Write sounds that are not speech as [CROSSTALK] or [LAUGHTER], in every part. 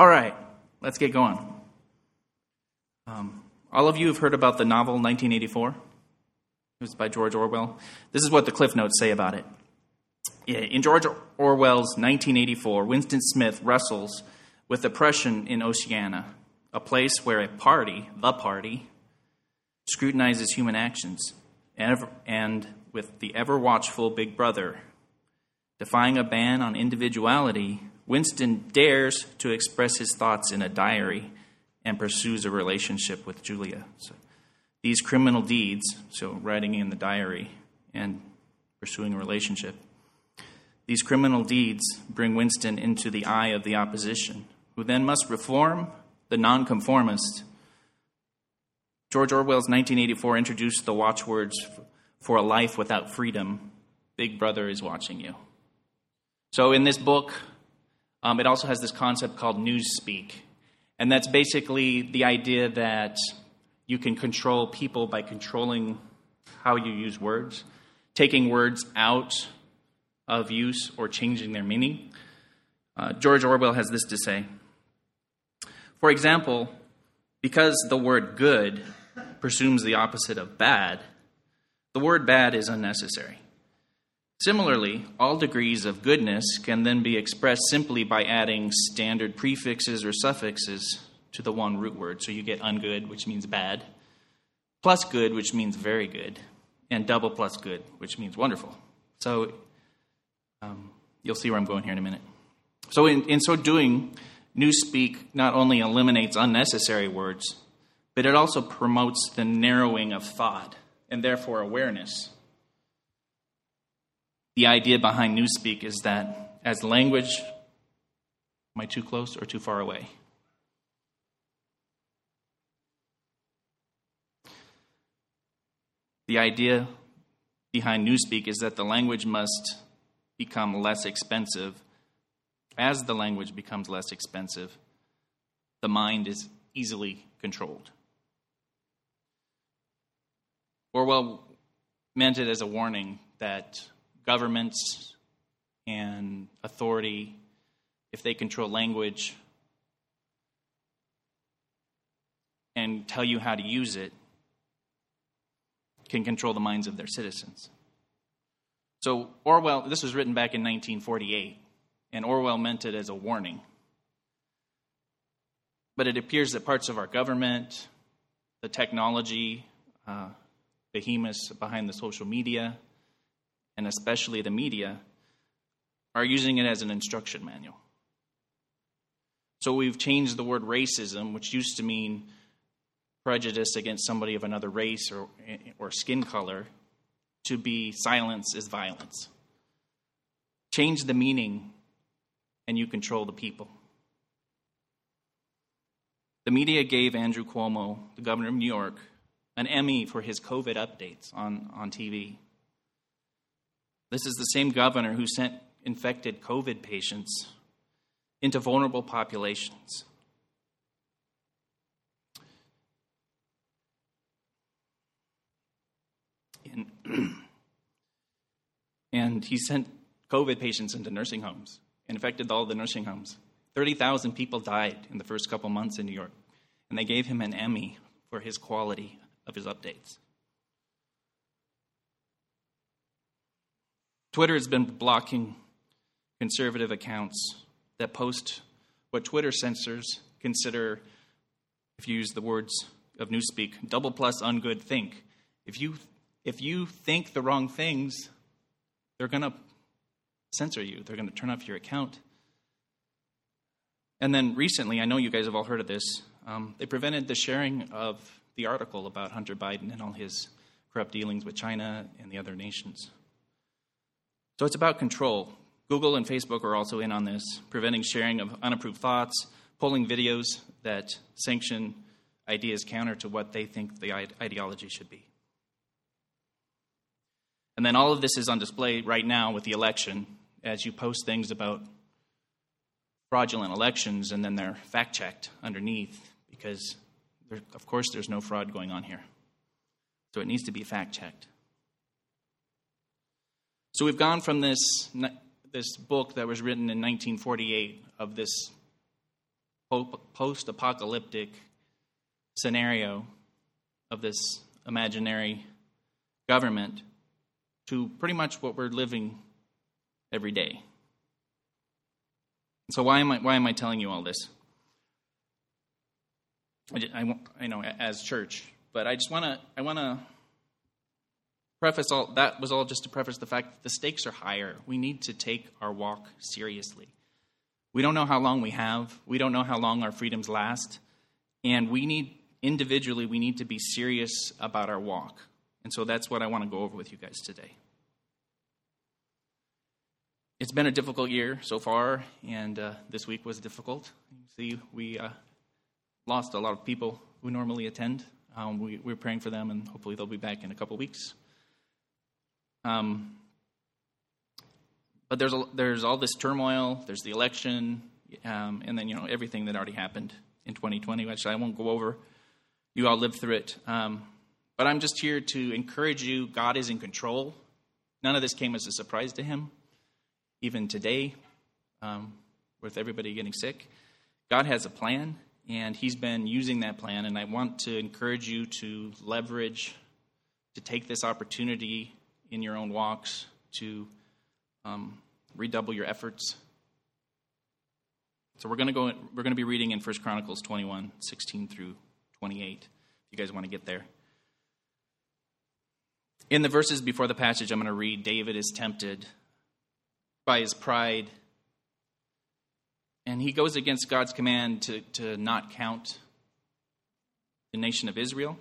All right, let's get going. Um, all of you have heard about the novel 1984. It was by George Orwell. This is what the Cliff Notes say about it. In George Orwell's 1984, Winston Smith wrestles with oppression in Oceania, a place where a party, the party, scrutinizes human actions, and, with the ever watchful Big Brother. Defying a ban on individuality, Winston dares to express his thoughts in a diary and pursues a relationship with Julia. So these criminal deeds, so writing in the diary and pursuing a relationship, these criminal deeds bring Winston into the eye of the opposition, who then must reform the nonconformist. George Orwell's 1984 introduced the watchwords for a life without freedom. Big Brother is watching you. So in this book, um, it also has this concept called newspeak. And that's basically the idea that you can control people by controlling how you use words, taking words out of use or changing their meaning. Uh, George Orwell has this to say For example, because the word good presumes the opposite of bad, the word bad is unnecessary. Similarly, all degrees of goodness can then be expressed simply by adding standard prefixes or suffixes to the one root word. So you get ungood, which means bad, plus good, which means very good, and double plus good, which means wonderful. So um, you'll see where I'm going here in a minute. So, in, in so doing, Newspeak not only eliminates unnecessary words, but it also promotes the narrowing of thought and therefore awareness. The idea behind Newspeak is that as language, am I too close or too far away? The idea behind Newspeak is that the language must become less expensive, as the language becomes less expensive, the mind is easily controlled. Orwell meant it as a warning that governments and authority, if they control language and tell you how to use it, can control the minds of their citizens. So, Orwell, this was written back in 1948, and Orwell meant it as a warning. But it appears that parts of our government, the technology, uh, behemoths behind the social media, and especially the media, are using it as an instruction manual. So we've changed the word racism, which used to mean prejudice against somebody of another race or, or skin color, to be silence is violence. Change the meaning, and you control the people. The media gave Andrew Cuomo, the governor of New York, an Emmy for his COVID updates on, on TV. This is the same governor who sent infected COVID patients into vulnerable populations. And, [CLEARS THROAT] and he sent COVID patients into nursing homes, infected all the nursing homes. 30,000 people died in the first couple months in New York, and they gave him an Emmy for his quality of his updates. Twitter has been blocking conservative accounts that post what Twitter censors consider, if you use the words of Newspeak, double plus ungood think. If you if you think the wrong things, they're going to censor you. They're going to turn off your account. And then recently, I know you guys have all heard of this, um, they prevented the sharing of the article about Hunter Biden and all his corrupt dealings with China and the other nations. So it's about control. Google and Facebook are also in on this, preventing sharing of unapproved thoughts, pulling videos that sanction ideas counter to what they think the ideology should be. And then all of this is on display right now with the election as you post things about fraudulent elections and then they're fact checked underneath because, there, of course, there's no fraud going on here. So it needs to be fact checked. So we've gone from this, this book that was written in 1948 of this post apocalyptic scenario of this imaginary government to pretty much what we're living every day. So why am I why am I telling you all this? I, I, I know as church, but I just want to I want to preface all that was all just to preface the fact that the stakes are higher. We need to take our walk seriously. We don't know how long we have. We don't know how long our freedoms last, and we need individually we need to be serious about our walk. And so that's what I want to go over with you guys today. It's been a difficult year so far, and uh, this week was difficult. You see, we uh, lost a lot of people who normally attend. Um, we, are praying for them, and hopefully they'll be back in a couple weeks. Um, but there's a, there's all this turmoil. There's the election, um, and then you know everything that already happened in 2020, which I won't go over. You all lived through it. Um, but I'm just here to encourage you. God is in control. None of this came as a surprise to Him even today, um, with everybody getting sick. God has a plan, and He's been using that plan. And I want to encourage you to leverage, to take this opportunity in your own walks to um, redouble your efforts. So we're going to go. We're going to be reading in First Chronicles 21, 16 through 28. If you guys want to get there. In the verses before the passage I'm going to read, David is tempted by his pride. And he goes against God's command to, to not count the nation of Israel.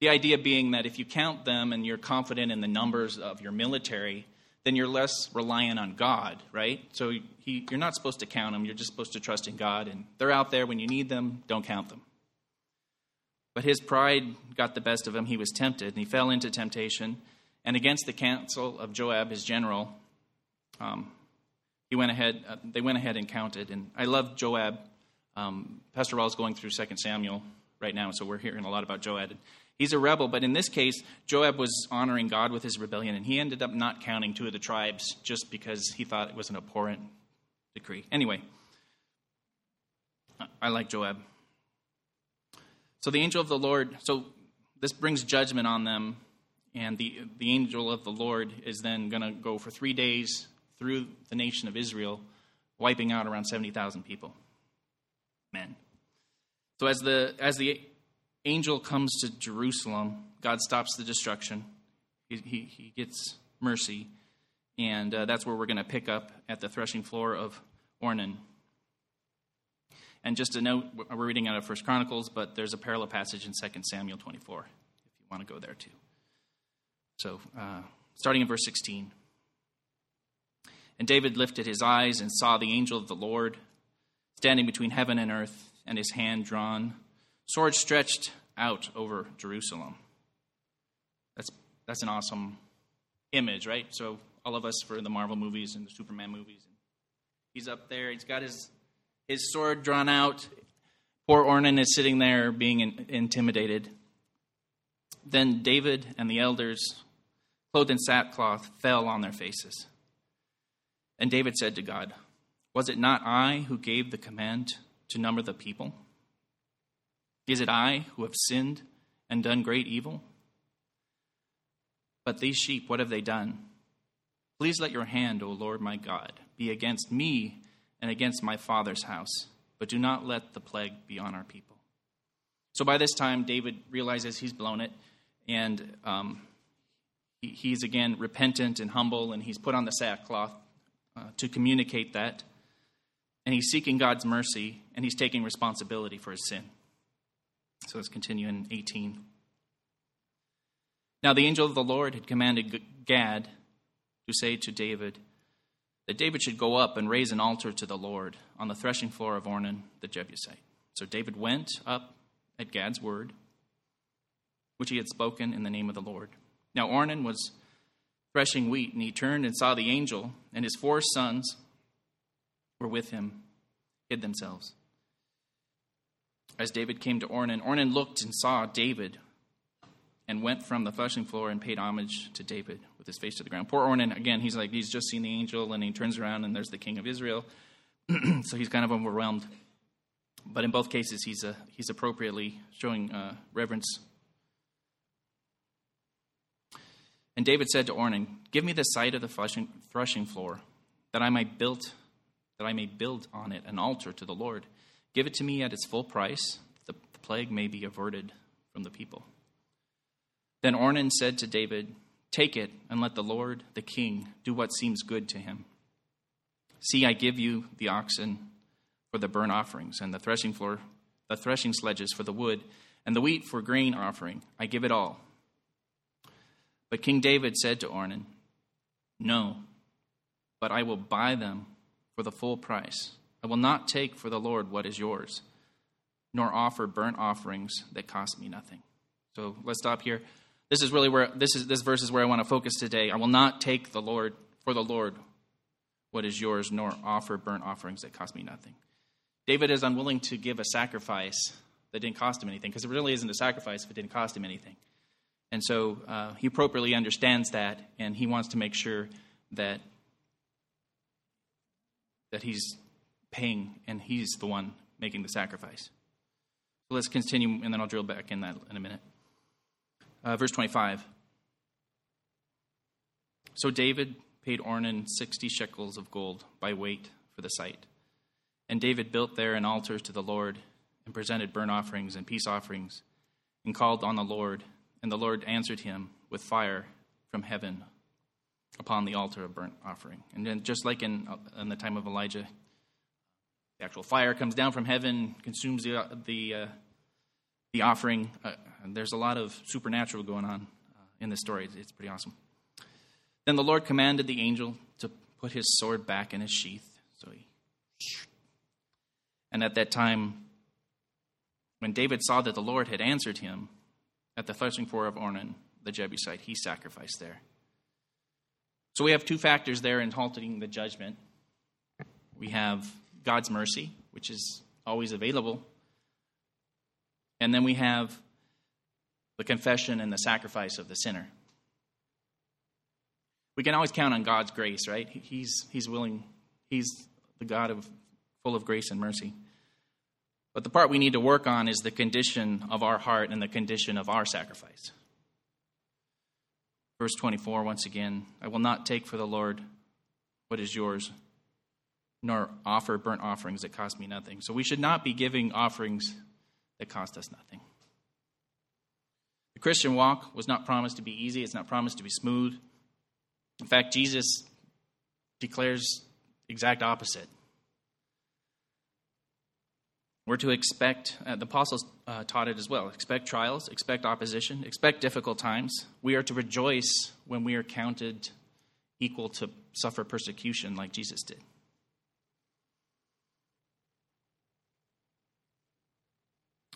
The idea being that if you count them and you're confident in the numbers of your military, then you're less reliant on God, right? So he, you're not supposed to count them, you're just supposed to trust in God. And they're out there when you need them, don't count them. But his pride got the best of him. He was tempted, and he fell into temptation. And against the counsel of Joab, his general, um, he went ahead. Uh, they went ahead and counted, and I love Joab. Um, Pastor Raul is going through Second Samuel right now, so we're hearing a lot about Joab. He's a rebel, but in this case, Joab was honoring God with his rebellion, and he ended up not counting two of the tribes just because he thought it was an abhorrent decree. Anyway, I like Joab. So the angel of the Lord, so this brings judgment on them, and the, the angel of the Lord is then going to go for three days through the nation of Israel, wiping out around 70,000 people. Men. So as the, as the angel comes to Jerusalem, God stops the destruction. He, he, he gets mercy. And uh, that's where we're going to pick up at the threshing floor of Ornan. And just a note, we're reading out of First Chronicles, but there's a parallel passage in 2 Samuel 24, if you want to go there too. So, uh, starting in verse 16. And David lifted his eyes and saw the angel of the Lord standing between heaven and earth, and his hand drawn, sword stretched out over Jerusalem. That's, that's an awesome image, right? So, all of us for the Marvel movies and the Superman movies. He's up there, he's got his, his sword drawn out. Poor Ornan is sitting there being in, intimidated. Then David and the elders, clothed in sackcloth, fell on their faces. And David said to God, Was it not I who gave the command to number the people? Is it I who have sinned and done great evil? But these sheep, what have they done? Please let your hand, O Lord my God, be against me and against my father's house, but do not let the plague be on our people. So by this time, David realizes he's blown it, and um, he, he's again repentant and humble, and he's put on the sackcloth uh, to communicate that. And he's seeking God's mercy and he's taking responsibility for his sin. So let's continue in 18. Now the angel of the Lord had commanded Gad to say to David that David should go up and raise an altar to the Lord on the threshing floor of Ornan the Jebusite. So David went up at Gad's word, which he had spoken in the name of the Lord. Now Ornan was threshing wheat, and he turned and saw the angel, and his four sons were with him, hid themselves. As David came to Ornan, Ornan looked and saw David and went from the threshing floor and paid homage to David with his face to the ground. Poor Ornan, again, he's like, he's just seen the angel, and he turns around, and there's the king of Israel. [CLEARS THROAT] so he's kind of overwhelmed. But in both cases, he's, uh, he's appropriately showing uh, reverence. And David said to Ornan, Give me the site of the threshing, threshing floor, that I might build that I may build on it an altar to the Lord. Give it to me at its full price, the plague may be averted from the people. Then Ornan said to David, Take it, and let the Lord, the king, do what seems good to him. See, I give you the oxen for the burnt offerings, and the threshing floor, the threshing sledges for the wood, and the wheat for grain offering. I give it all. But King David said to Ornan, No, but I will buy them for the full price. I will not take for the Lord what is yours, nor offer burnt offerings that cost me nothing. So let's stop here. This is really where this is this verse is where I want to focus today. I will not take the Lord for the Lord what is yours, nor offer burnt offerings that cost me nothing. David is unwilling to give a sacrifice that didn't cost him anything, because it really isn't a sacrifice if it didn't cost him anything. And so uh, he appropriately understands that, and he wants to make sure that that he's paying and he's the one making the sacrifice. So let's continue, and then I'll drill back in that in a minute. Uh, verse 25. So David paid Ornan 60 shekels of gold by weight for the site. And David built there an altar to the Lord and presented burnt offerings and peace offerings and called on the Lord. And the Lord answered him with fire from heaven upon the altar of burnt offering. And then, just like in, in the time of Elijah, the actual fire comes down from heaven, consumes the, the, uh, the offering. Uh, there's a lot of supernatural going on uh, in this story. It's pretty awesome. Then the Lord commanded the angel to put his sword back in his sheath. So he. And at that time, when David saw that the Lord had answered him at the threshing floor of Ornan, the Jebusite, he sacrificed there. So we have two factors there in halting the judgment. We have God's mercy, which is always available. And then we have the confession and the sacrifice of the sinner. We can always count on God's grace, right? He's, he's willing, He's the God of full of grace and mercy. But the part we need to work on is the condition of our heart and the condition of our sacrifice. Verse 24, once again, I will not take for the Lord what is yours, nor offer burnt offerings that cost me nothing. So we should not be giving offerings that cost us nothing. The Christian walk was not promised to be easy, it's not promised to be smooth. In fact, Jesus declares exact opposite. We're to expect, uh, the apostles uh, taught it as well expect trials, expect opposition, expect difficult times. We are to rejoice when we are counted equal to suffer persecution like Jesus did.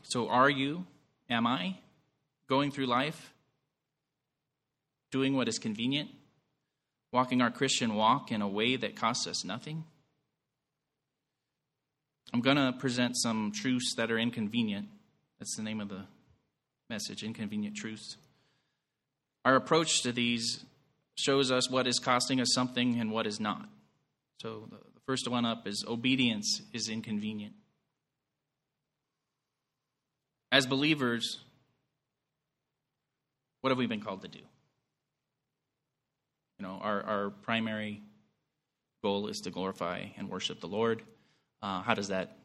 So, are you, am I, going through life doing what is convenient, walking our Christian walk in a way that costs us nothing? I'm going to present some truths that are inconvenient. That's the name of the message Inconvenient Truths. Our approach to these shows us what is costing us something and what is not. So, the first one up is obedience is inconvenient. As believers, what have we been called to do? You know, our, our primary goal is to glorify and worship the Lord. Uh, how does that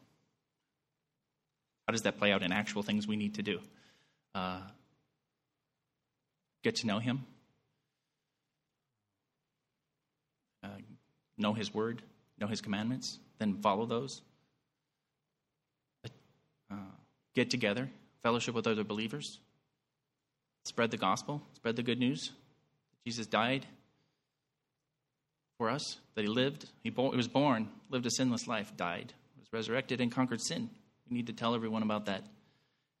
how does that play out in actual things we need to do? Uh, get to know Him, uh, know His Word, know His commandments, then follow those. Uh, get together, fellowship with other believers, spread the gospel, spread the good news. Jesus died for us, that he lived. He, bo- he was born, lived a sinless life, died, was resurrected, and conquered sin. We need to tell everyone about that.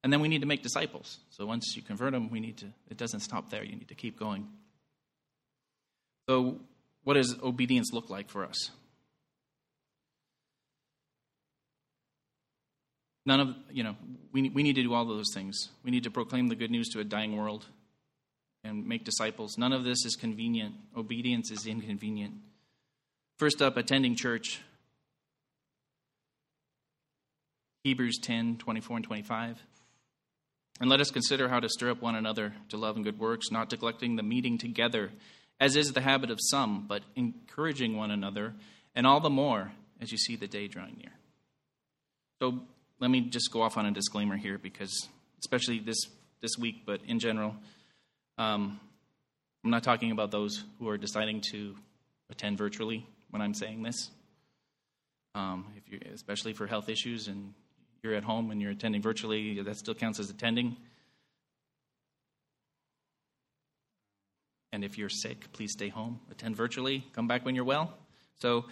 And then we need to make disciples. So once you convert them, we need to, it doesn't stop there. You need to keep going. So, what does obedience look like for us? None of, you know, we, we need to do all those things. We need to proclaim the good news to a dying world and make disciples. None of this is convenient. Obedience is inconvenient. First up, attending church. Hebrews 10 24 and 25. And let us consider how to stir up one another to love and good works, not neglecting the meeting together, as is the habit of some, but encouraging one another, and all the more as you see the day drawing near. So let me just go off on a disclaimer here because, especially this, this week, but in general, um, I'm not talking about those who are deciding to attend virtually when I'm saying this. Um, if you, especially for health issues and you're at home and you're attending virtually, that still counts as attending. And if you're sick, please stay home. Attend virtually. Come back when you're well. So,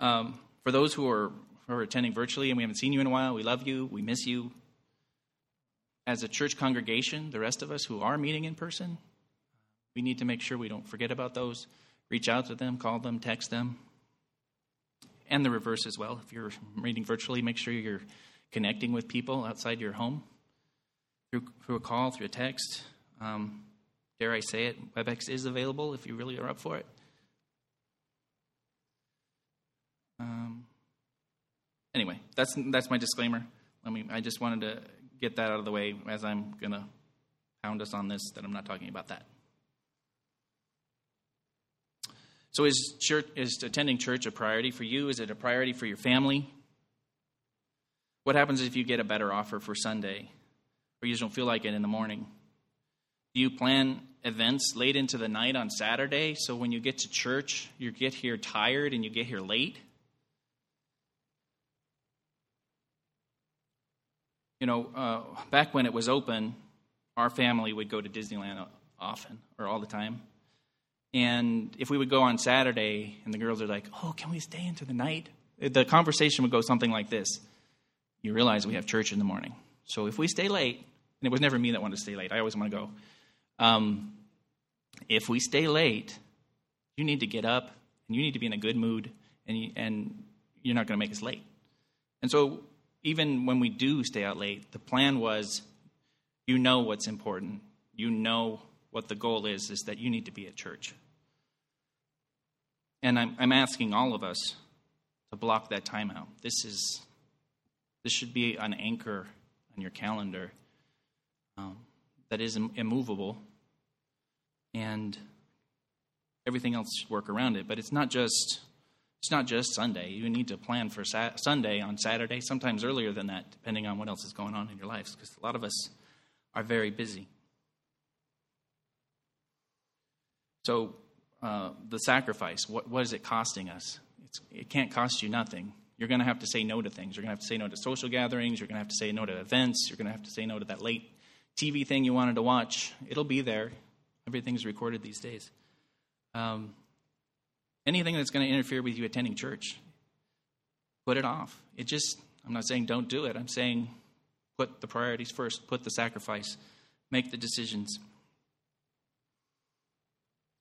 um, for those who are, are attending virtually and we haven't seen you in a while, we love you. We miss you. As a church congregation, the rest of us who are meeting in person, we need to make sure we don't forget about those. Reach out to them, call them, text them. And the reverse as well. If you're meeting virtually, make sure you're connecting with people outside your home through, through a call, through a text. Um, dare I say it, WebEx is available if you really are up for it. Um, anyway, that's that's my disclaimer. I mean, I just wanted to get that out of the way as I'm to pound us on this that I'm not talking about that. So is church is attending church a priority for you? Is it a priority for your family? What happens if you get a better offer for Sunday or you just don't feel like it in the morning? Do you plan events late into the night on Saturday so when you get to church, you get here tired and you get here late? You know, uh, back when it was open, our family would go to Disneyland often or all the time. And if we would go on Saturday and the girls are like, oh, can we stay into the night? The conversation would go something like this You realize we have church in the morning. So if we stay late, and it was never me that wanted to stay late, I always want to go. Um, if we stay late, you need to get up and you need to be in a good mood, and, you, and you're not going to make us late. And so even when we do stay out late, the plan was you know what's important. You know what the goal is, is that you need to be at church. And I'm, I'm asking all of us to block that time out. This is this should be an anchor on your calendar um, that is immovable, and everything else should work around it. But it's not just it's not just Sunday. You need to plan for Sa- Sunday on Saturday, sometimes earlier than that, depending on what else is going on in your lives, because a lot of us are very busy. So uh, the sacrifice, what, what is it costing us? It's, it can't cost you nothing. You're going to have to say no to things. You're going to have to say no to social gatherings. You're going to have to say no to events. You're going to have to say no to that late TV thing you wanted to watch. It'll be there. Everything's recorded these days. Um, anything that's going to interfere with you attending church, put it off. It just, I'm not saying don't do it. I'm saying put the priorities first, put the sacrifice, make the decisions.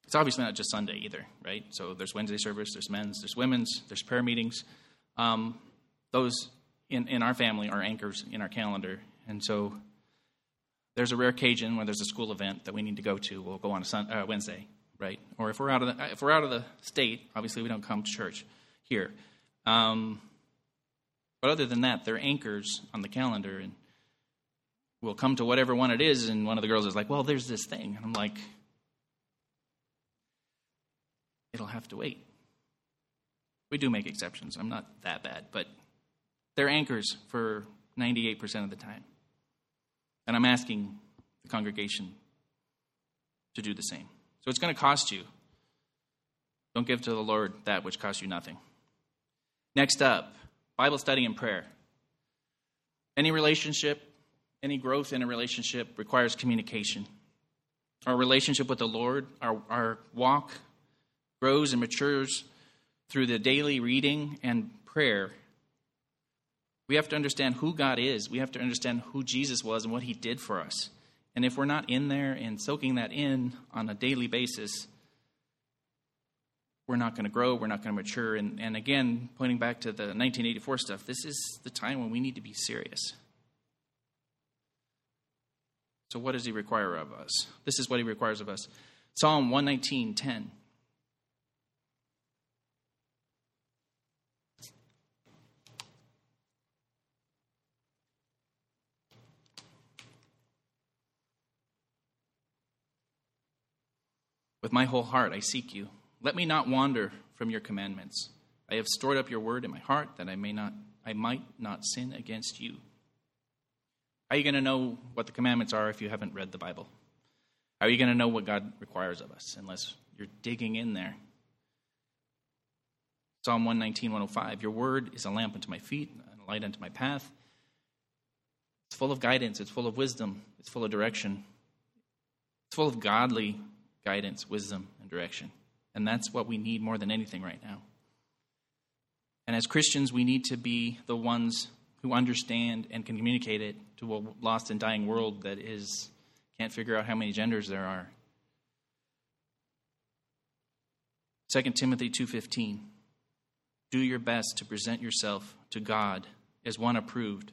It's obviously not just Sunday either, right? So there's Wednesday service, there's men's, there's women's, there's prayer meetings. Um, those in, in our family are anchors in our calendar. And so there's a rare occasion when there's a school event that we need to go to. We'll go on a uh, Wednesday, right? Or if we're out of the, if we're out of the state, obviously we don't come to church here. Um, but other than that, they're anchors on the calendar, and we'll come to whatever one it is. And one of the girls is like, "Well, there's this thing," and I'm like, it'll have to wait. We do make exceptions. I'm not that bad, but they're anchors for 98% of the time. And I'm asking the congregation to do the same. So it's going to cost you. Don't give to the Lord that which costs you nothing. Next up, Bible study and prayer. Any relationship, any growth in a relationship requires communication. Our relationship with the Lord, our, our walk grows and matures through the daily reading and prayer, we have to understand who God is. We have to understand who Jesus was and what he did for us. And if we're not in there and soaking that in on a daily basis, we're not going to grow, we're not going to mature. And, and again, pointing back to the 1984 stuff, this is the time when we need to be serious. So, what does he require of us? This is what he requires of us. Psalm 119 10. With my whole heart I seek you. Let me not wander from your commandments. I have stored up your word in my heart that I may not I might not sin against you. How are you going to know what the commandments are if you haven't read the Bible? How are you going to know what God requires of us unless you're digging in there? Psalm 119, 105 Your word is a lamp unto my feet and a light unto my path. It's full of guidance, it's full of wisdom, it's full of direction. It's full of godly guidance, wisdom, and direction. And that's what we need more than anything right now. And as Christians, we need to be the ones who understand and can communicate it to a lost and dying world that is can't figure out how many genders there are. 2 Timothy 2:15 Do your best to present yourself to God as one approved,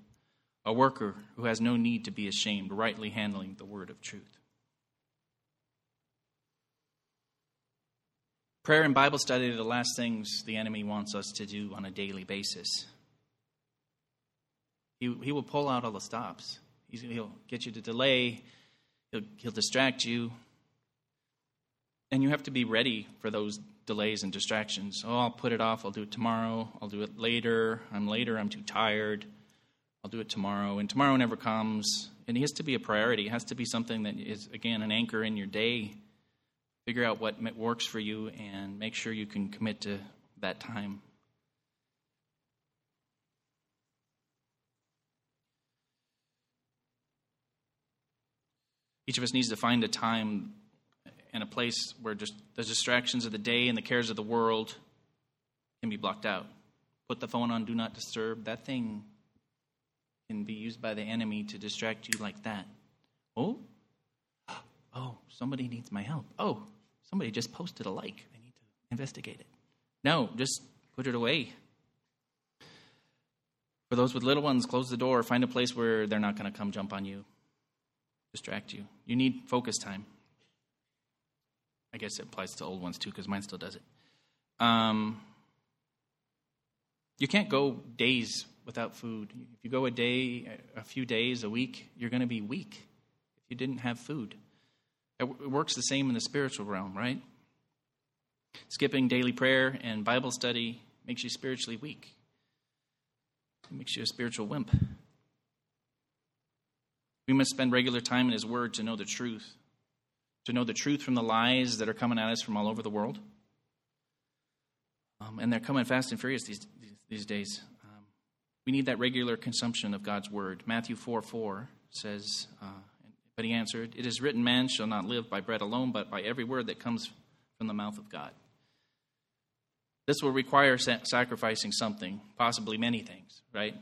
a worker who has no need to be ashamed, rightly handling the word of truth. Prayer and Bible study are the last things the enemy wants us to do on a daily basis. He, he will pull out all the stops. He's, he'll get you to delay, he'll, he'll distract you. And you have to be ready for those delays and distractions. Oh, I'll put it off. I'll do it tomorrow. I'll do it later. I'm later. I'm too tired. I'll do it tomorrow. And tomorrow never comes. And it has to be a priority. It has to be something that is, again, an anchor in your day figure out what works for you and make sure you can commit to that time. Each of us needs to find a time and a place where just the distractions of the day and the cares of the world can be blocked out. Put the phone on do not disturb. That thing can be used by the enemy to distract you like that. Oh, [GASPS] oh, somebody needs my help. Oh, Somebody just posted a like. I need to investigate it. No, just put it away. For those with little ones, close the door. Find a place where they're not going to come jump on you, distract you. You need focus time. I guess it applies to old ones too, because mine still does it. Um, you can't go days without food. If you go a day, a few days, a week, you're going to be weak if you didn't have food. It works the same in the spiritual realm, right? Skipping daily prayer and Bible study makes you spiritually weak. It makes you a spiritual wimp. We must spend regular time in His Word to know the truth, to know the truth from the lies that are coming at us from all over the world. Um, and they're coming fast and furious these, these, days. Um, we need that regular consumption of God's Word. Matthew 4 4 says, uh, but he answered, It is written, Man shall not live by bread alone, but by every word that comes from the mouth of God. This will require sacrificing something, possibly many things, right?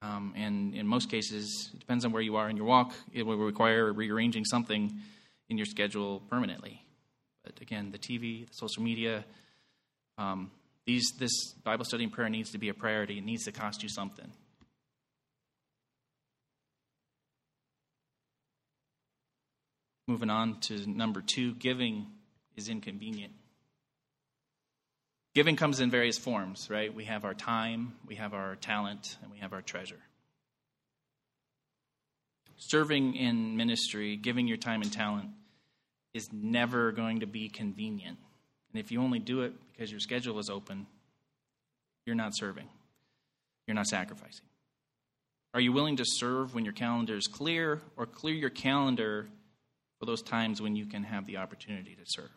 Um, and in most cases, it depends on where you are in your walk, it will require rearranging something in your schedule permanently. But again, the TV, the social media, um, these, this Bible study and prayer needs to be a priority. It needs to cost you something. Moving on to number two giving is inconvenient. Giving comes in various forms, right? We have our time, we have our talent, and we have our treasure. Serving in ministry, giving your time and talent, is never going to be convenient. And if you only do it because your schedule is open, you're not serving. You're not sacrificing. Are you willing to serve when your calendar is clear or clear your calendar those times when you can have the opportunity to serve.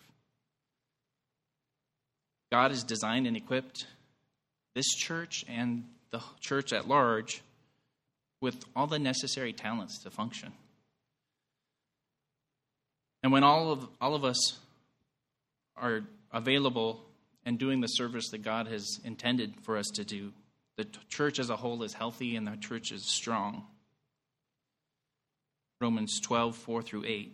God has designed and equipped this church and the church at large with all the necessary talents to function. And when all of, all of us are available and doing the service that God has intended for us to do, the church as a whole is healthy and the church is strong. Romans 12, 4 through 8.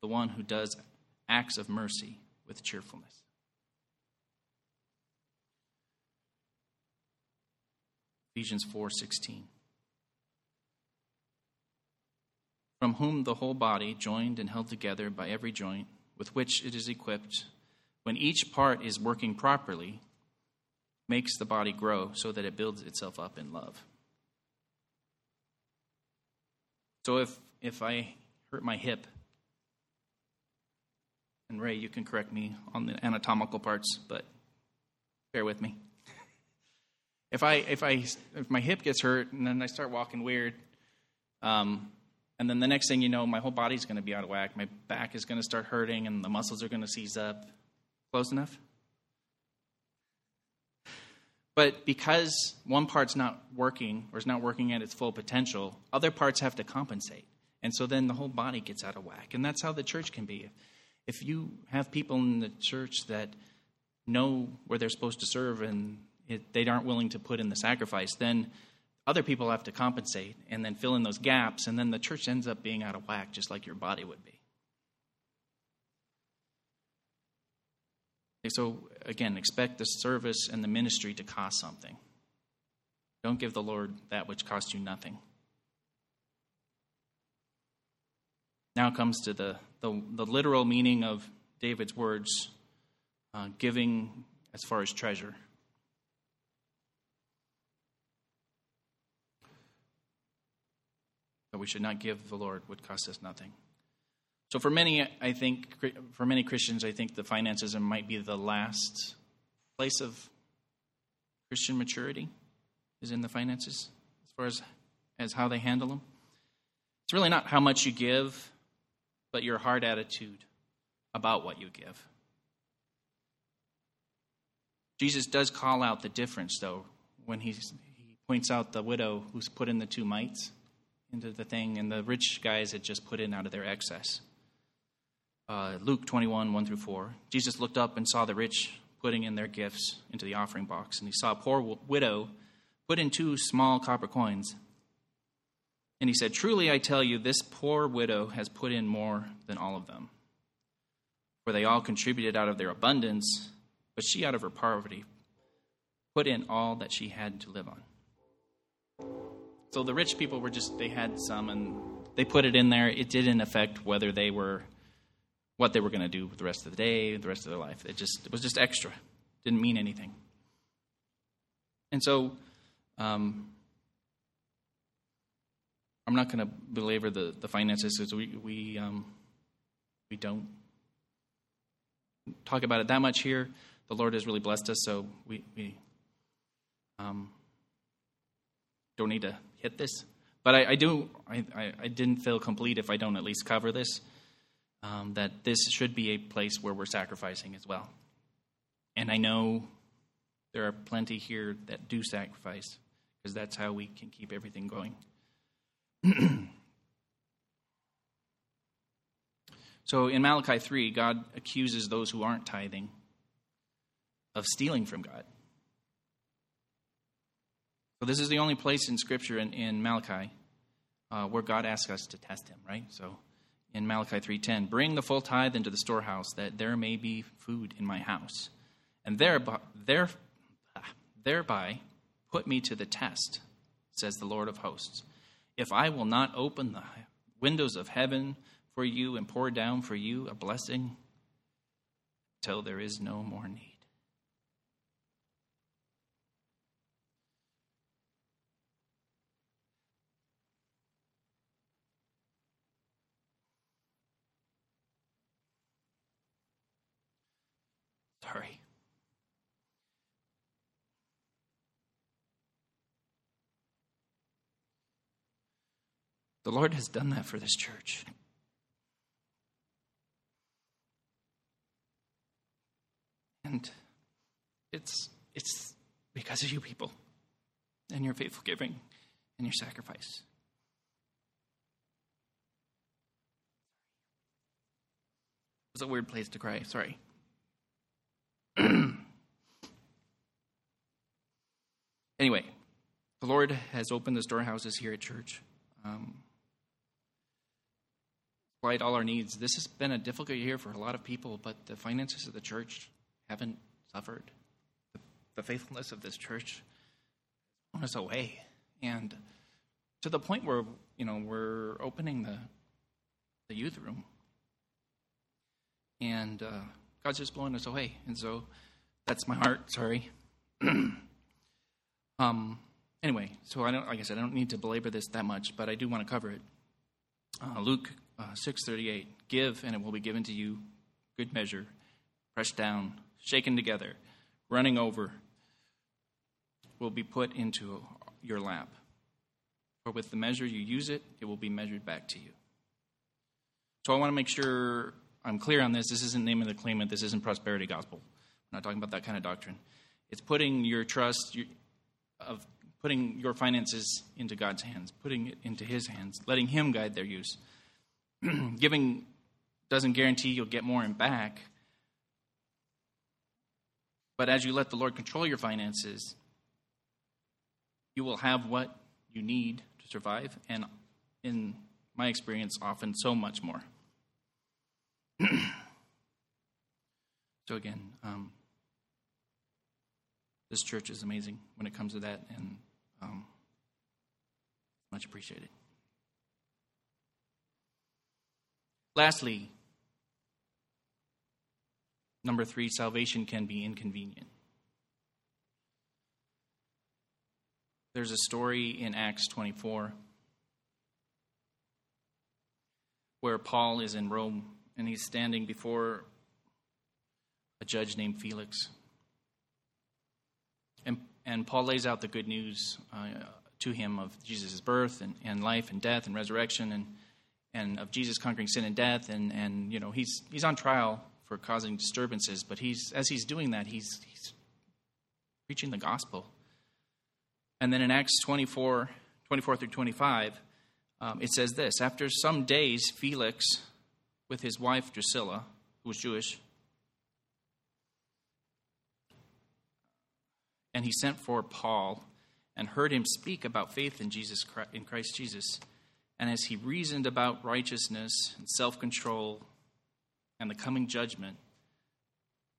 the one who does acts of mercy with cheerfulness. Ephesians 4:16 From whom the whole body joined and held together by every joint with which it is equipped when each part is working properly makes the body grow so that it builds itself up in love. So if if I hurt my hip and Ray, you can correct me on the anatomical parts, but bear with me if I if I if my hip gets hurt and then I start walking weird, um, and then the next thing you know, my whole body's going to be out of whack. My back is going to start hurting, and the muscles are going to seize up. Close enough. But because one part's not working or is not working at its full potential, other parts have to compensate. And so then the whole body gets out of whack. And that's how the church can be. If you have people in the church that know where they're supposed to serve and it, they aren't willing to put in the sacrifice, then other people have to compensate and then fill in those gaps, and then the church ends up being out of whack, just like your body would be. So, again, expect the service and the ministry to cost something. Don't give the Lord that which costs you nothing. Now comes to the, the, the literal meaning of David's words uh, giving as far as treasure. that we should not give the Lord would cost us nothing. So for many, I think for many Christians, I think the finances might be the last place of Christian maturity is in the finances as far as as how they handle them. It's really not how much you give, but your heart attitude about what you give. Jesus does call out the difference, though, when he, points out the widow who's put in the two mites into the thing, and the rich guys had just put in out of their excess. Uh, Luke 21, 1 through 4. Jesus looked up and saw the rich putting in their gifts into the offering box, and he saw a poor widow put in two small copper coins. And he said, Truly I tell you, this poor widow has put in more than all of them. For they all contributed out of their abundance, but she out of her poverty put in all that she had to live on. So the rich people were just, they had some and they put it in there. It didn't affect whether they were, what they were going to do with the rest of the day, the rest of their life. It just, it was just extra. Didn't mean anything. And so, um, I'm not going to belabor the, the finances because we, we, um, we don't talk about it that much here. The Lord has really blessed us, so we, we um, don't need to hit this. But I, I do, I, I, didn't feel complete if I don't at least cover this. Um, that this should be a place where we're sacrificing as well. And I know there are plenty here that do sacrifice because that's how we can keep everything going. [CLEARS THROAT] so in Malachi 3, God accuses those who aren't tithing of stealing from God. So this is the only place in Scripture in, in Malachi uh, where God asks us to test Him, right? So in Malachi 3:10, bring the full tithe into the storehouse, that there may be food in my house, and thereby, there, thereby put me to the test, says the Lord of hosts, if I will not open the windows of heaven for you and pour down for you a blessing till there is no more need. Sorry. The Lord has done that for this church. And it's it's because of you people and your faithful giving and your sacrifice. It was a weird place to cry, sorry. [CLEARS THROAT] anyway, the Lord has opened the storehouses here at church. Um, provide all our needs. This has been a difficult year for a lot of people, but the finances of the church haven't suffered. The, the faithfulness of this church on us away, and to the point where you know we're opening the the youth room, and uh, God's just blowing us away. And so that's my heart. Sorry. [CLEARS THROAT] um. Anyway, so I don't. Like I said, I don't need to belabor this that much, but I do want to cover it. Uh, Luke uh, 6:38 Give and it will be given to you. Good measure pressed down shaken together running over will be put into your lap. For with the measure you use it it will be measured back to you. So I want to make sure I'm clear on this. This isn't name of the claimant. This isn't prosperity gospel. I'm not talking about that kind of doctrine. It's putting your trust of putting your finances into God's hands putting it into his hands letting him guide their use [CLEARS THROAT] giving doesn't guarantee you'll get more in back. But as you let the Lord control your finances, you will have what you need to survive, and in my experience, often so much more. [CLEARS THROAT] so, again, um, this church is amazing when it comes to that, and um, much appreciated. Lastly, number three, salvation can be inconvenient. There's a story in Acts 24 where Paul is in Rome and he's standing before a judge named Felix. And, and Paul lays out the good news uh, to him of Jesus' birth and, and life and death and resurrection. And and of Jesus conquering sin and death, and, and you know he's he's on trial for causing disturbances, but he's as he's doing that, he's he's preaching the gospel. And then in Acts 24, 24 through 25, um, it says this After some days, Felix, with his wife Drusilla, who was Jewish, and he sent for Paul and heard him speak about faith in Jesus in Christ Jesus. And as he reasoned about righteousness and self control and the coming judgment,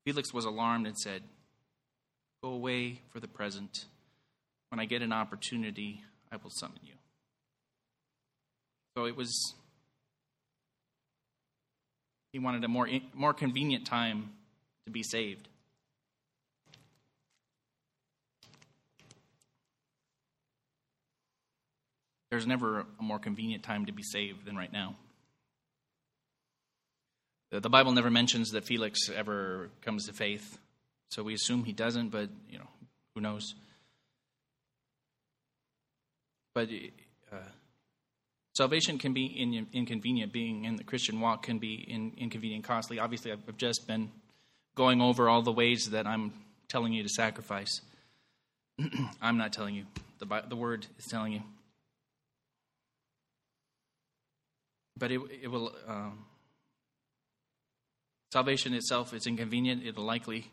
Felix was alarmed and said, Go away for the present. When I get an opportunity, I will summon you. So it was, he wanted a more, more convenient time to be saved. There's never a more convenient time to be saved than right now. The Bible never mentions that Felix ever comes to faith, so we assume he doesn't, but you know, who knows? But uh, salvation can be in, inconvenient. Being in the Christian walk can be in, inconvenient, costly. Obviously, I've just been going over all the ways that I'm telling you to sacrifice. [CLEARS THROAT] I'm not telling you. The, the Word is telling you. But it, it will. Um, salvation itself is inconvenient. It'll likely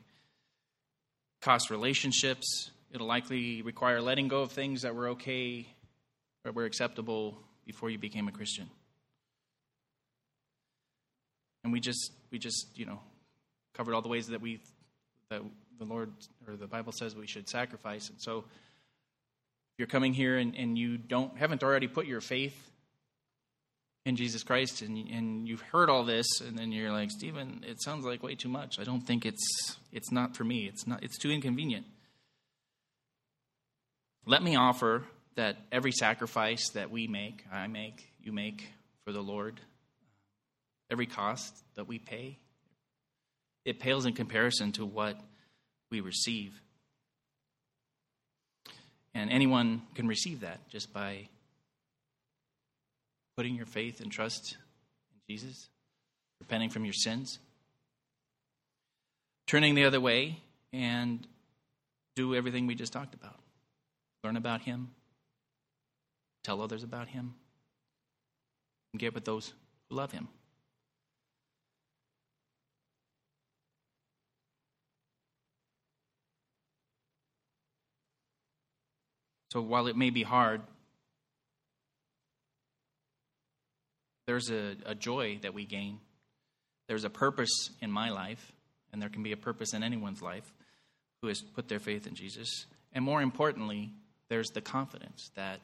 cost relationships. It'll likely require letting go of things that were okay or were acceptable before you became a Christian. And we just we just you know covered all the ways that we that the Lord or the Bible says we should sacrifice. And so, if you're coming here and, and you don't haven't already put your faith in Jesus Christ, and and you've heard all this, and then you're like, Stephen, it sounds like way too much. I don't think it's it's not for me. It's not. It's too inconvenient. Let me offer that every sacrifice that we make, I make, you make for the Lord, every cost that we pay, it pales in comparison to what we receive. And anyone can receive that just by putting your faith and trust in Jesus, repenting from your sins, turning the other way, and do everything we just talked about. Learn about Him, tell others about Him, and get with those who love Him. So while it may be hard, there's a, a joy that we gain. There's a purpose in my life, and there can be a purpose in anyone's life who has put their faith in Jesus. And more importantly, there's the confidence that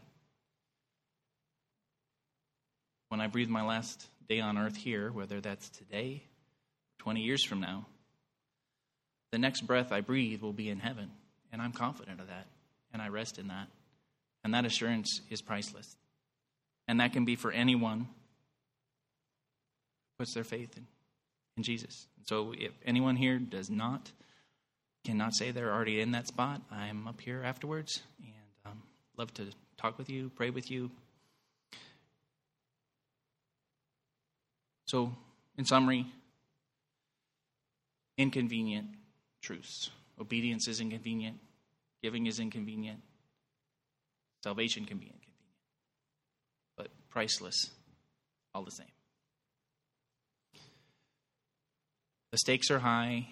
when I breathe my last day on earth here, whether that's today, 20 years from now, the next breath I breathe will be in heaven. And I'm confident of that. And I rest in that. And that assurance is priceless. And that can be for anyone puts their faith in, in Jesus. So if anyone here does not, cannot say they're already in that spot, I'm up here afterwards and um, love to talk with you, pray with you. So, in summary, inconvenient truths. Obedience is inconvenient, giving is inconvenient, salvation can be inconvenient, but priceless all the same. The stakes are high.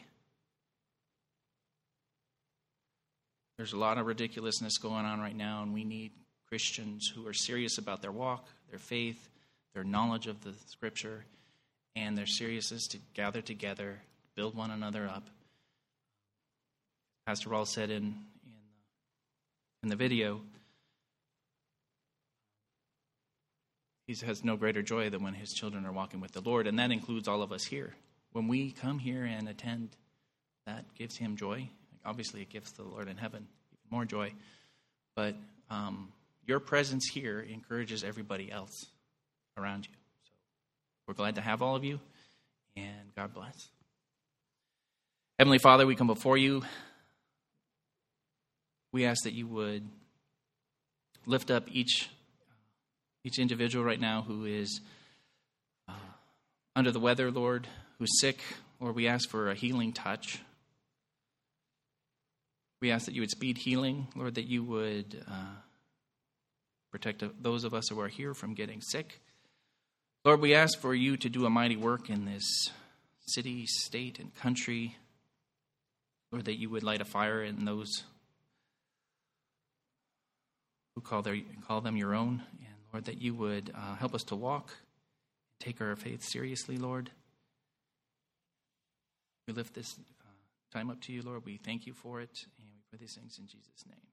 There's a lot of ridiculousness going on right now, and we need Christians who are serious about their walk, their faith, their knowledge of the scripture, and their seriousness to gather together, build one another up. Pastor Rawl said in, in, in the video, he has no greater joy than when his children are walking with the Lord, and that includes all of us here. When we come here and attend, that gives him joy. Obviously, it gives the Lord in heaven even more joy. But um, your presence here encourages everybody else around you. So we're glad to have all of you, and God bless. Heavenly Father, we come before you. We ask that you would lift up each each individual right now who is uh, under the weather, Lord, who's sick, Lord, we ask for a healing touch. We ask that you would speed healing, Lord, that you would uh, protect those of us who are here from getting sick. Lord, we ask for you to do a mighty work in this city, state, and country. Lord, that you would light a fire in those who call, their, call them your own. And Lord, that you would uh, help us to walk, take our faith seriously, Lord. We lift this uh, time up to you, Lord. We thank you for it, and we pray these things in Jesus' name.